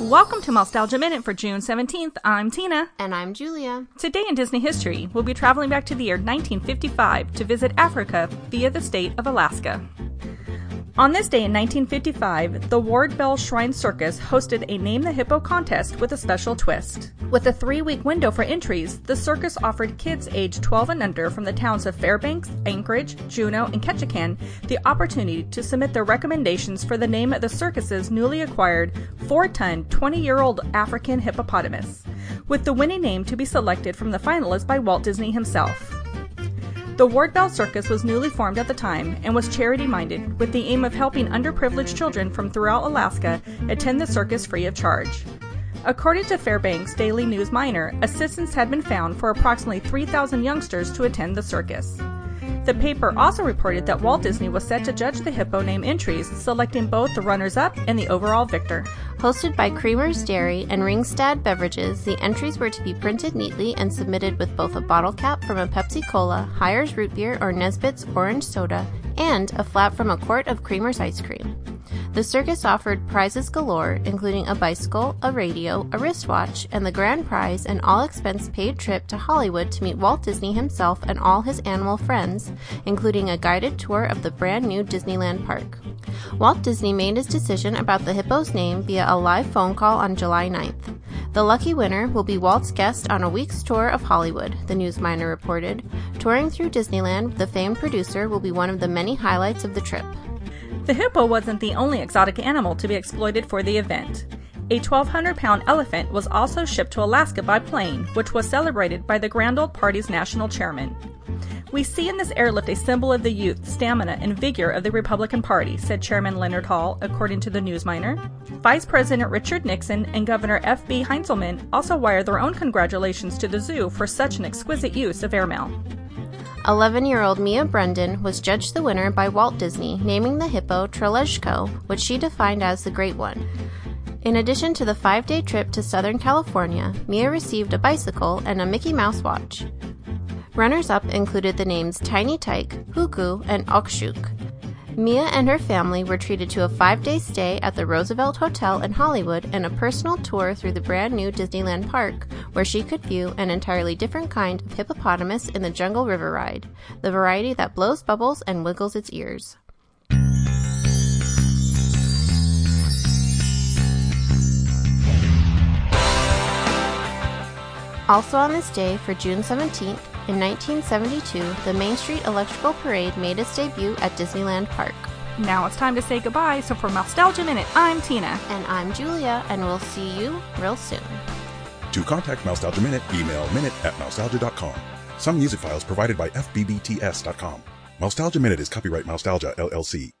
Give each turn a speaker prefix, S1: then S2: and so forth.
S1: Welcome to Mousetalgia Minute for June 17th. I'm Tina.
S2: And I'm Julia.
S1: Today in Disney history, we'll be traveling back to the year 1955 to visit Africa via the state of Alaska. On this day in 1955, the Ward Bell Shrine Circus hosted a Name the Hippo contest with a special twist. With a three week window for entries, the circus offered kids aged 12 and under from the towns of Fairbanks, Anchorage, Juneau, and Ketchikan the opportunity to submit their recommendations for the name of the circus's newly acquired 4 ton, 20 year old African hippopotamus, with the winning name to be selected from the finalists by Walt Disney himself. The Ward Bell Circus was newly formed at the time and was charity minded, with the aim of helping underprivileged children from throughout Alaska attend the circus free of charge. According to Fairbanks Daily News Miner, assistance had been found for approximately 3,000 youngsters to attend the circus. The paper also reported that Walt Disney was set to judge the hippo name entries, selecting both the runners up and the overall victor.
S2: Hosted by Creamer's Dairy and Ringstad Beverages, the entries were to be printed neatly and submitted with both a bottle cap from a Pepsi Cola, Hires Root Beer, or Nesbitt's Orange Soda, and a flap from a quart of Creamer's ice cream. The circus offered prizes galore, including a bicycle, a radio, a wristwatch, and the grand prize an all expense paid trip to Hollywood to meet Walt Disney himself and all his animal friends, including a guided tour of the brand new Disneyland park. Walt Disney made his decision about the hippo's name via a live phone call on July 9th. The lucky winner will be Walt's guest on a week's tour of Hollywood, the newsminer reported. Touring through Disneyland, the famed producer will be one of the many highlights of the trip.
S1: The hippo wasn't the only exotic animal to be exploited for the event. A 1,200 pound elephant was also shipped to Alaska by plane, which was celebrated by the Grand Old Party's national chairman. We see in this airlift a symbol of the youth, stamina, and vigor of the Republican Party, said Chairman Leonard Hall, according to the Newsminer. Vice President Richard Nixon and Governor F.B. Heintzleman also wired their own congratulations to the zoo for such an exquisite use of airmail.
S2: 11 year old Mia Brendan was judged the winner by Walt Disney, naming the hippo Trelezco, which she defined as the Great One. In addition to the five day trip to Southern California, Mia received a bicycle and a Mickey Mouse watch. Runners up included the names Tiny Tyke, Huku, and Okshuk. Mia and her family were treated to a five day stay at the Roosevelt Hotel in Hollywood and a personal tour through the brand new Disneyland Park, where she could view an entirely different kind of hippopotamus in the Jungle River ride, the variety that blows bubbles and wiggles its ears. Also on this day, for June 17th, in 1972, the Main Street Electrical Parade made its debut at Disneyland Park.
S1: Now it's time to say goodbye, so for Mousetalgia Minute, I'm Tina.
S2: And I'm Julia, and we'll see you real soon.
S3: To contact Mousetalgia Minute, email minute at mousetalgia.com. Some music files provided by FBBTS.com. Mousetalgia Minute is copyright Mousetalgia, LLC.